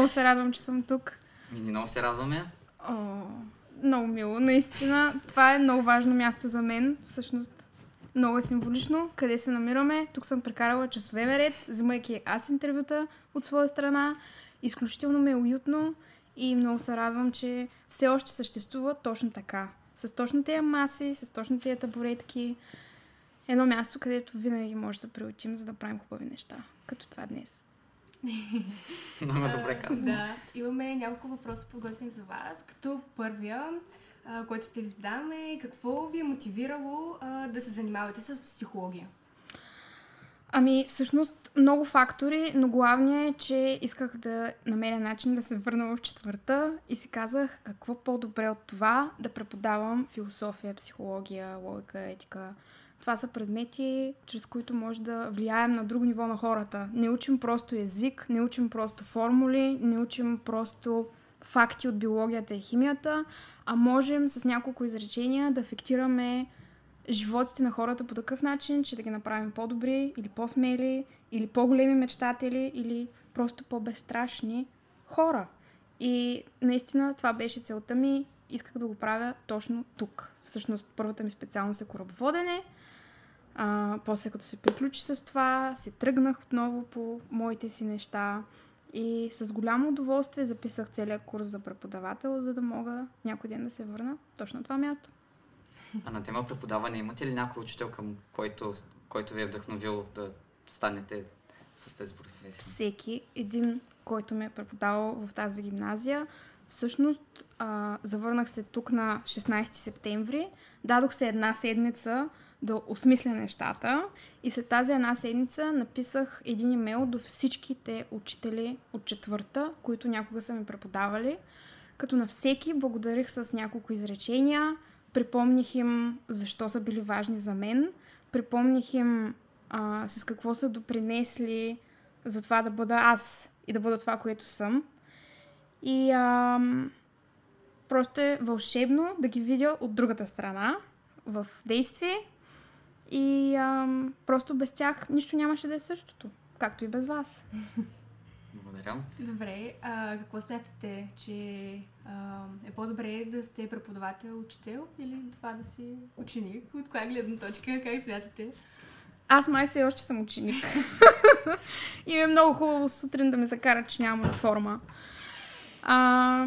Много се радвам, че съм тук. И много се радваме. О, много мило, наистина. Това е много важно място за мен. Всъщност, много е символично. Къде се намираме? Тук съм прекарала часове наред, взимайки аз интервюта от своя страна. Изключително ми е уютно и много се радвам, че все още съществува точно така. С точно тези маси, с точно тези табуретки. Едно място, където винаги може да се приучим, за да правим хубави неща. Като това днес. Много добре казвам. Да, имаме няколко въпроса подготвени за вас. Като първия, а, който ще ви задаме, какво ви е мотивирало а, да се занимавате с психология? Ами, всъщност, много фактори, но главният е, че исках да намеря начин да се върна в четвърта и си казах какво по-добре от това да преподавам философия, психология, логика, етика. Това са предмети, чрез които може да влияем на друго ниво на хората. Не учим просто език, не учим просто формули, не учим просто факти от биологията и химията, а можем с няколко изречения да афектираме животите на хората по такъв начин, че да ги направим по-добри или по-смели, или по-големи мечтатели, или просто по-безстрашни хора. И наистина това беше целта ми. Исках да го правя точно тук. Всъщност първата ми специалност е корабоводене. А, после като се приключи с това, се тръгнах отново по моите си неща и с голямо удоволствие записах целият курс за преподавател, за да мога някой ден да се върна точно на това място. А на тема преподаване имате ли някой учител, към който, който ви е вдъхновил да станете с тези професии? Всеки един, който ме е преподавал в тази гимназия, всъщност а, завърнах се тук на 16 септември, дадох се една седмица да осмисля нещата и след тази една седмица написах един имейл до всичките учители от четвърта, които някога са ми преподавали, като на всеки благодарих с няколко изречения, припомних им защо са били важни за мен, припомних им а, с какво са допринесли за това да бъда аз и да бъда това, което съм. И а, просто е вълшебно да ги видя от другата страна в действие и а, просто без тях нищо нямаше да е същото, както и без вас. Благодаря. Добре, а какво смятате, че а, е по-добре да сте преподавател, учител или това да си ученик? От коя гледна точка, как смятате? Аз май все още съм ученик. и ми е много хубаво сутрин да ме закарат, че нямам форма. А,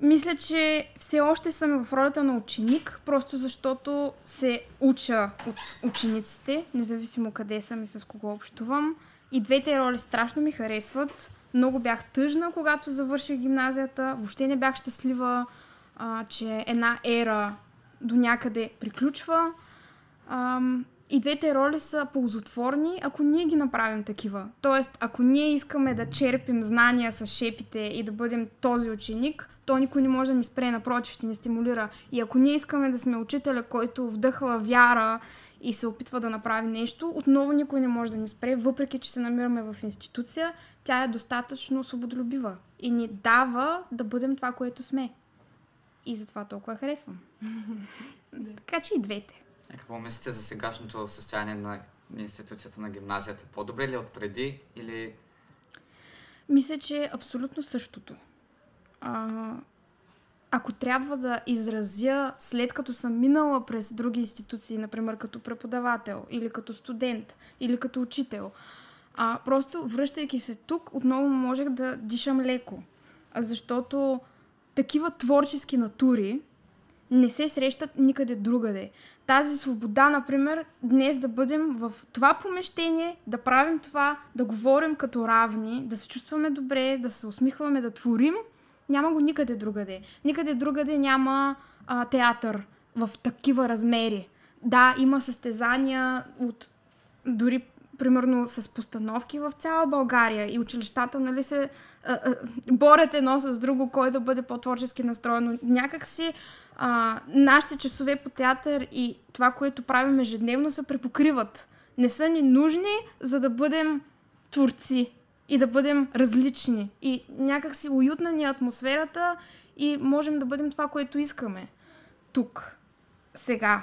мисля, че все още съм в ролята на ученик, просто защото се уча от учениците, независимо къде съм и с кого общувам. И двете роли страшно ми харесват. Много бях тъжна, когато завърших гимназията. Въобще не бях щастлива, а, че една ера до някъде приключва. Ам, и двете роли са ползотворни, ако ние ги направим такива. Тоест, ако ние искаме да черпим знания с шепите и да бъдем този ученик, то никой не може да ни спре, напротив, ще ни стимулира. И ако ние искаме да сме учителя, който вдъхва вяра и се опитва да направи нещо, отново никой не може да ни спре, въпреки че се намираме в институция, тя е достатъчно свободолюбива и ни дава да бъдем това, което сме. И затова толкова харесвам. така че и двете. Какво мислите за сегашното състояние на институцията на гимназията? По-добре ли е от преди или... Мисля, че е абсолютно същото. А, ако трябва да изразя след като съм минала през други институции, например като преподавател или като студент или като учител, а, просто връщайки се тук, отново можех да дишам леко. Защото такива творчески натури не се срещат никъде другаде. Тази свобода, например, днес да бъдем в това помещение, да правим това, да говорим като равни, да се чувстваме добре, да се усмихваме, да творим, няма го никъде другаде. Никъде другаде няма а, театър в такива размери. Да, има състезания от дори примерно с постановки в цяла България и училищата нали, се а, а, борят едно с друго, кой да бъде по-творчески настроен. Някак си а, нашите часове по театър и това, което правим ежедневно, се препокриват. Не са ни нужни, за да бъдем творци и да бъдем различни. И някак си уютна ни е атмосферата и можем да бъдем това, което искаме. Тук. Сега.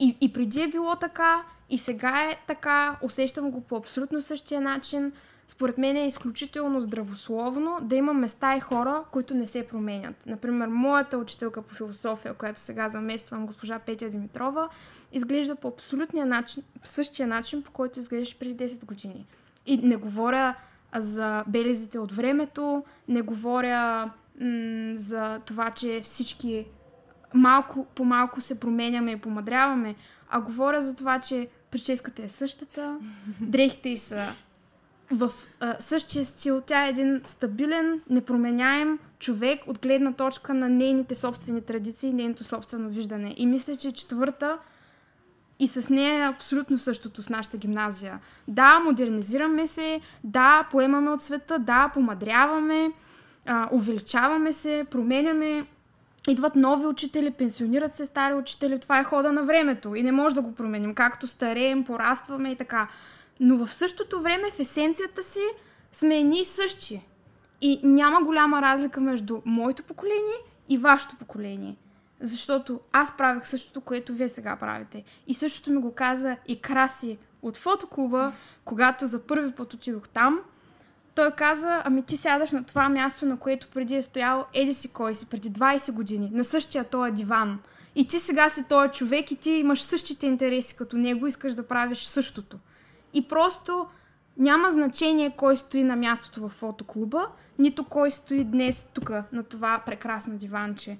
И, и преди е било така, и сега е така. Усещам го по абсолютно същия начин. Според мен е изключително здравословно да има места и хора, които не се променят. Например, моята учителка по философия, която сега замествам, госпожа Петя Димитрова, изглежда по абсолютния начин, по същия начин, по който изглеждаше преди 10 години. И не говоря за белезите от времето, не говоря м- за това, че всички малко по малко се променяме и помадряваме, а говоря за това, че прическата е същата, дрехите са в а, същия стил. Тя е един стабилен, непроменяем човек от гледна точка на нейните собствени традиции нейното собствено виждане. И мисля, че четвърта и с нея е абсолютно същото с нашата гимназия. Да, модернизираме се, да, поемаме от света, да, помадряваме, а, увеличаваме се, променяме. Идват нови учители, пенсионират се стари учители. Това е хода на времето и не може да го променим. Както стареем, порастваме и така. Но в същото време в есенцията си сме едни и същи. И няма голяма разлика между моето поколение и вашето поколение. Защото аз правих същото, което вие сега правите. И същото ми го каза и Краси от фотоклуба, когато за първи път отидох там. Той каза, ами ти сядаш на това място, на което преди е стоял еди си кой си, преди 20 години, на същия този диван. И ти сега си този човек и ти имаш същите интереси като него, искаш да правиш същото. И просто няма значение кой стои на мястото в фотоклуба, нито кой стои днес тук на това прекрасно диванче.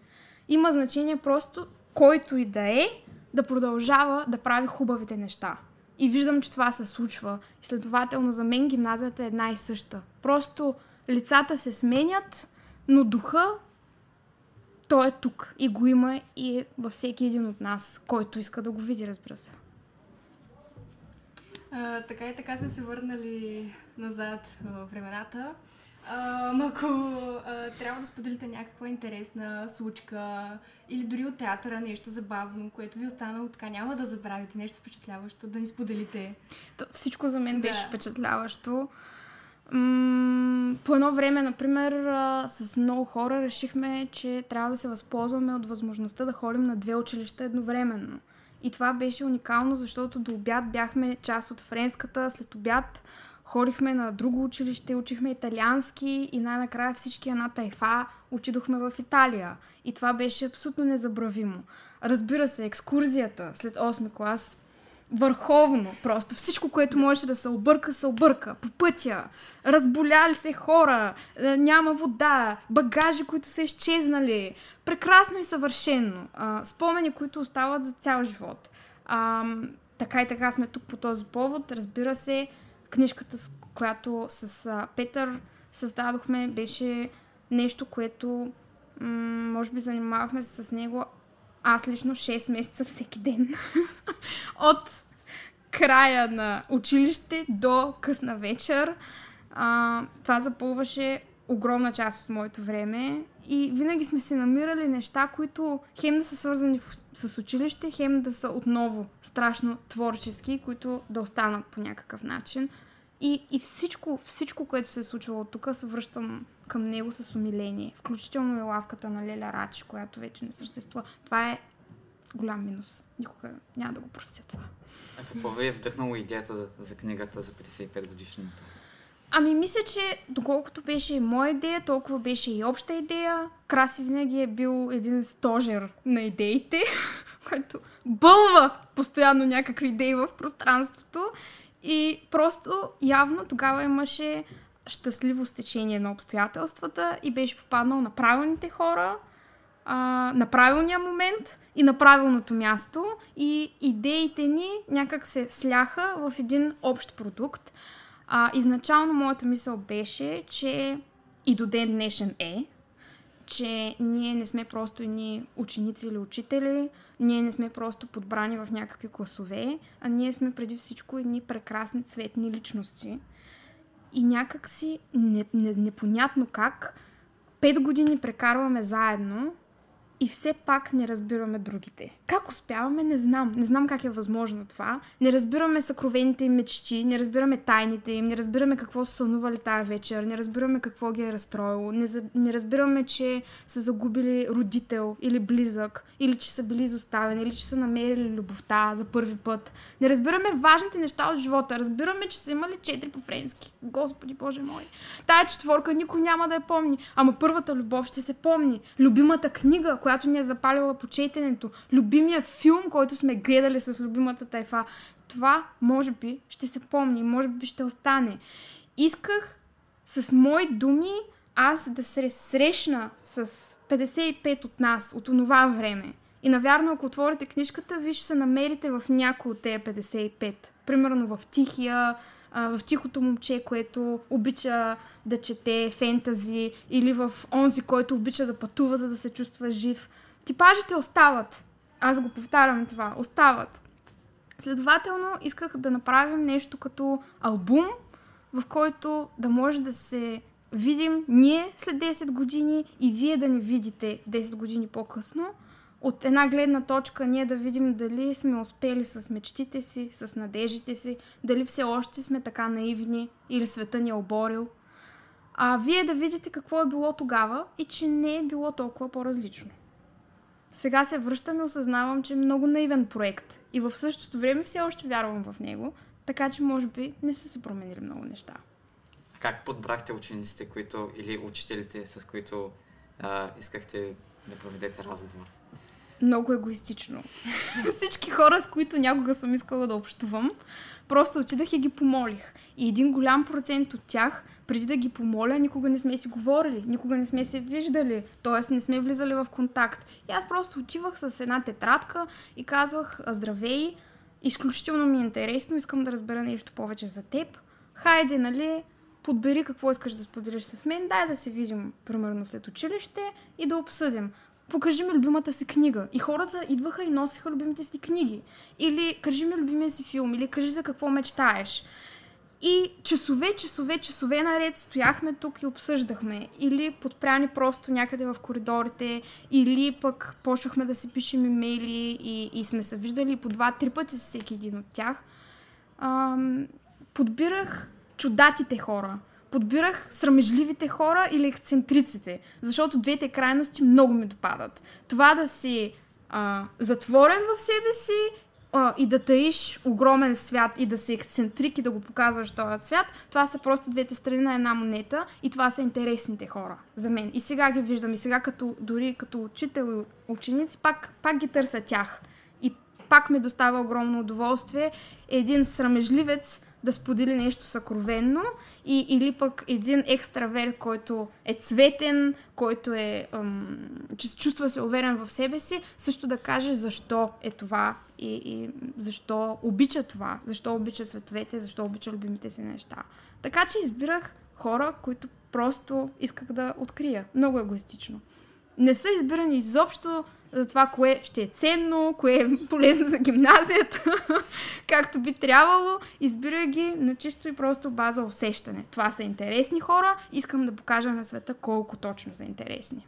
Има значение просто който и да е, да продължава да прави хубавите неща. И виждам, че това се случва. И следователно за мен гимназията е една и съща. Просто лицата се сменят, но духа той е тук и го има и е във всеки един от нас, който иска да го види, разбира се. А, така и така сме се върнали назад в времената. А, ако а, трябва да споделите някаква интересна случка или дори от театъра нещо забавно, което ви е останало така, няма да забравите нещо впечатляващо, да ни споделите. То, всичко за мен да. беше впечатляващо. М- по едно време, например, с много хора решихме, че трябва да се възползваме от възможността да ходим на две училища едновременно. И това беше уникално, защото до обяд бяхме част от френската, след обяд ходихме на друго училище, учихме италиански и най-накрая всички една тайфа отидохме в Италия. И това беше абсолютно незабравимо. Разбира се, екскурзията след 8 клас върховно. Просто всичко, което можеше да се обърка, се обърка. По пътя. Разболяли се хора. е, Няма вода. Багажи, които са изчезнали. Прекрасно и съвършено. Спомени, които остават за цял живот. А, така и така сме тук по този повод. Разбира се, книжката, с която с а, Петър създадохме, беше нещо, което м- може би занимавахме с него аз лично 6 месеца всеки ден. От края на училище до късна вечер. А, това запълваше огромна част от моето време и винаги сме се намирали неща, които хем да са свързани в- с училище, хем да са отново страшно творчески, които да останат по някакъв начин. И, и всичко, всичко, което се е случвало тук, се връщам към него с умиление. Включително и лавката на Леля Рачи, която вече не съществува. Това е голям минус. Никога няма да го простя това. А какво ви е вдъхнало идеята за, за книгата за 55 годишната? Ами мисля, че доколкото беше и моя идея, толкова беше и обща идея. Краси винаги е бил един стожер на идеите, който бълва постоянно някакви идеи в пространството. И просто явно тогава имаше щастливо стечение на обстоятелствата и беше попаднал на правилните хора, а, на правилния момент и на правилното място. И идеите ни някак се сляха в един общ продукт. А, изначално моята мисъл беше, че и до ден днешен е, че ние не сме просто едни ученици или учители, ние не сме просто подбрани в някакви класове, а ние сме преди всичко едни прекрасни цветни личности. И някак си не, не, непонятно как пет години прекарваме заедно и все пак не разбираме другите. Как успяваме, не знам. Не знам как е възможно това. Не разбираме съкровените им мечти, не разбираме тайните им, не разбираме какво са сънували тая вечер, не разбираме какво ги е разстроило, не, за... не разбираме, че са загубили родител или близък, или че са били изоставени, или че са намерили любовта за първи път. Не разбираме важните неща от живота. Разбираме, че са имали четири по-френски. Господи Боже мой. Тая четворка никой няма да я помни. Ама първата любов ще се помни. Любимата книга, която която ни е запалила по четенето, любимия филм, който сме гледали с любимата тайфа. Това, може би, ще се помни, може би ще остане. Исках с мои думи аз да се срещна с 55 от нас, от онова време. И навярно, ако отворите книжката, ви ще се намерите в някой от тези 55. Примерно в Тихия, в Тихото момче, което обича да чете фентази, или в онзи, който обича да пътува, за да се чувства жив. Типажите остават. Аз го повтарям това. Остават. Следователно, исках да направим нещо като албум, в който да може да се видим ние след 10 години и вие да ни видите 10 години по-късно – от една гледна точка ние да видим дали сме успели с мечтите си, с надеждите си, дали все още сме така наивни или света ни е оборил. А вие да видите какво е било тогава и че не е било толкова по-различно. Сега се връщам и осъзнавам, че е много наивен проект и в същото време все още вярвам в него, така че може би не са се променили много неща. Как подбрахте учениците, които или учителите, с които а, искахте да проведете разговор? Много егоистично. Всички хора, с които някога съм искала да общувам, просто отидах и ги помолих. И един голям процент от тях, преди да ги помоля, никога не сме си говорили, никога не сме се виждали, т.е. не сме влизали в контакт. И аз просто отивах с една тетрадка и казвах, здравей, изключително ми е интересно, искам да разбера нещо повече за теб. Хайде, нали, подбери какво искаш да споделиш с мен, дай да се видим, примерно след училище и да обсъдим покажи ми любимата си книга. И хората идваха и носиха любимите си книги. Или кажи ми любимия си филм, или кажи за какво мечтаеш. И часове, часове, часове наред стояхме тук и обсъждахме. Или подпряни просто някъде в коридорите, или пък почнахме да си пишем имейли и, и сме се виждали по два-три пъти с всеки един от тях. Ам, подбирах чудатите хора подбирах срамежливите хора или ексцентриците, защото двете крайности много ми допадат. Това да си а, затворен в себе си а, и да таиш огромен свят и да си ексцентрик и да го показваш този свят, това са просто двете страни на една монета и това са интересните хора за мен. И сега ги виждам и сега като, дори като учител и ученици пак, пак ги търся тях. И пак ми достава огромно удоволствие един срамежливец да сподели нещо съкровенно и, или пък един екстраверт, който е цветен, който е, ам, чувства се уверен в себе си, също да каже защо е това и, и защо обича това, защо обича световете, защо обича любимите си неща. Така че избирах хора, които просто исках да открия. Много егоистично. Не са избирани изобщо за това, кое ще е ценно, кое е полезно за гимназията, както би трябвало. Избира ги на чисто и просто база усещане. Това са интересни хора, искам да покажа на света колко точно са интересни.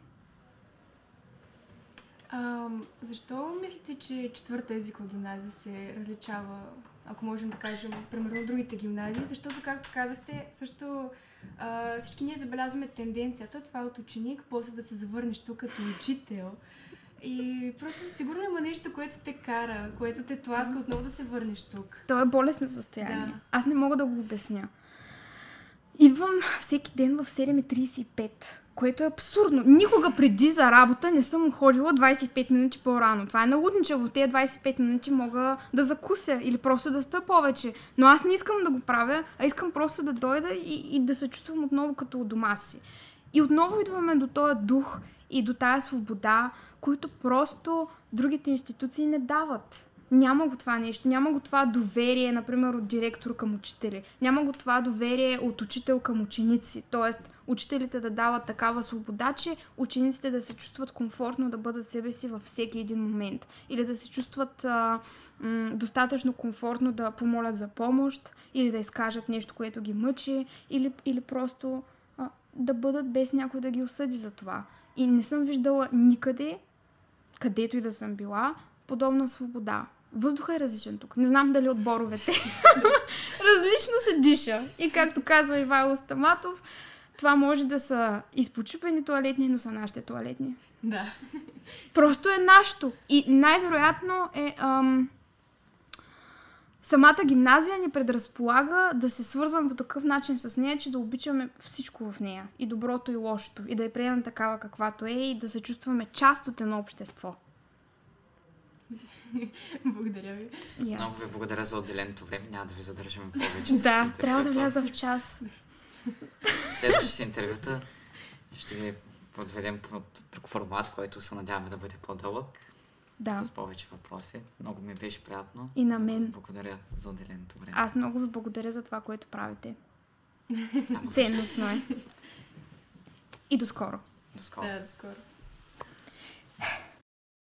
А, защо мислите, че четвърта езикова гимназия се различава, ако можем да кажем, примерно от другите гимназии? Защото, както казахте, също а, всички ние забелязваме тенденцията, това е от ученик, после да се завърнеш тук като учител. И просто сигурно има нещо, което те кара, което те тласка отново да се върнеш тук. То е болесно състояние. Да. Аз не мога да го обясня. Идвам всеки ден в 7.35, което е абсурдно. Никога преди за работа не съм ходила 25 минути по-рано. Това е налудниче. В тези 25 минути мога да закуся или просто да спя повече. Но аз не искам да го правя, а искам просто да дойда и, и да се чувствам отново като у дома си. И отново идваме до този дух и до тая свобода, които просто другите институции не дават. Няма го това нещо, няма го това доверие, например, от директор към учители. Няма го това доверие от учител към ученици. Тоест, учителите да дават такава свобода, че учениците да се чувстват комфортно да бъдат себе си във всеки един момент. Или да се чувстват а, м- достатъчно комфортно да помолят за помощ, или да изкажат нещо, което ги мъчи, или, или просто а, да бъдат без някой да ги осъди за това. И не съм виждала никъде където и да съм била, подобна свобода. Въздуха е различен тук. Не знам дали от боровете. Различно се диша. И както казва Ивайло Стаматов, това може да са изпочупени туалетни, но са нашите туалетни. Да. Просто е нашето. И най-вероятно е... Ам, самата гимназия ни предразполага да се свързваме по такъв начин с нея, че да обичаме всичко в нея. И доброто, и лошото. И да я приемем такава каквато е и да се чувстваме част от едно общество. Благодаря ви. Yes. Много ви благодаря за отделеното време. Няма да ви задържаме повече. с Да, трябва да вляза в час. Следващите интервюта ще ги подведем по друг формат, който се надяваме да бъде по-дълъг, Да. с повече въпроси. Много ми беше приятно. И на мен. Благодаря за отделеното време. Аз много ви благодаря за това, което правите. Ценностно е. И до скоро. До скоро. Да, до скоро.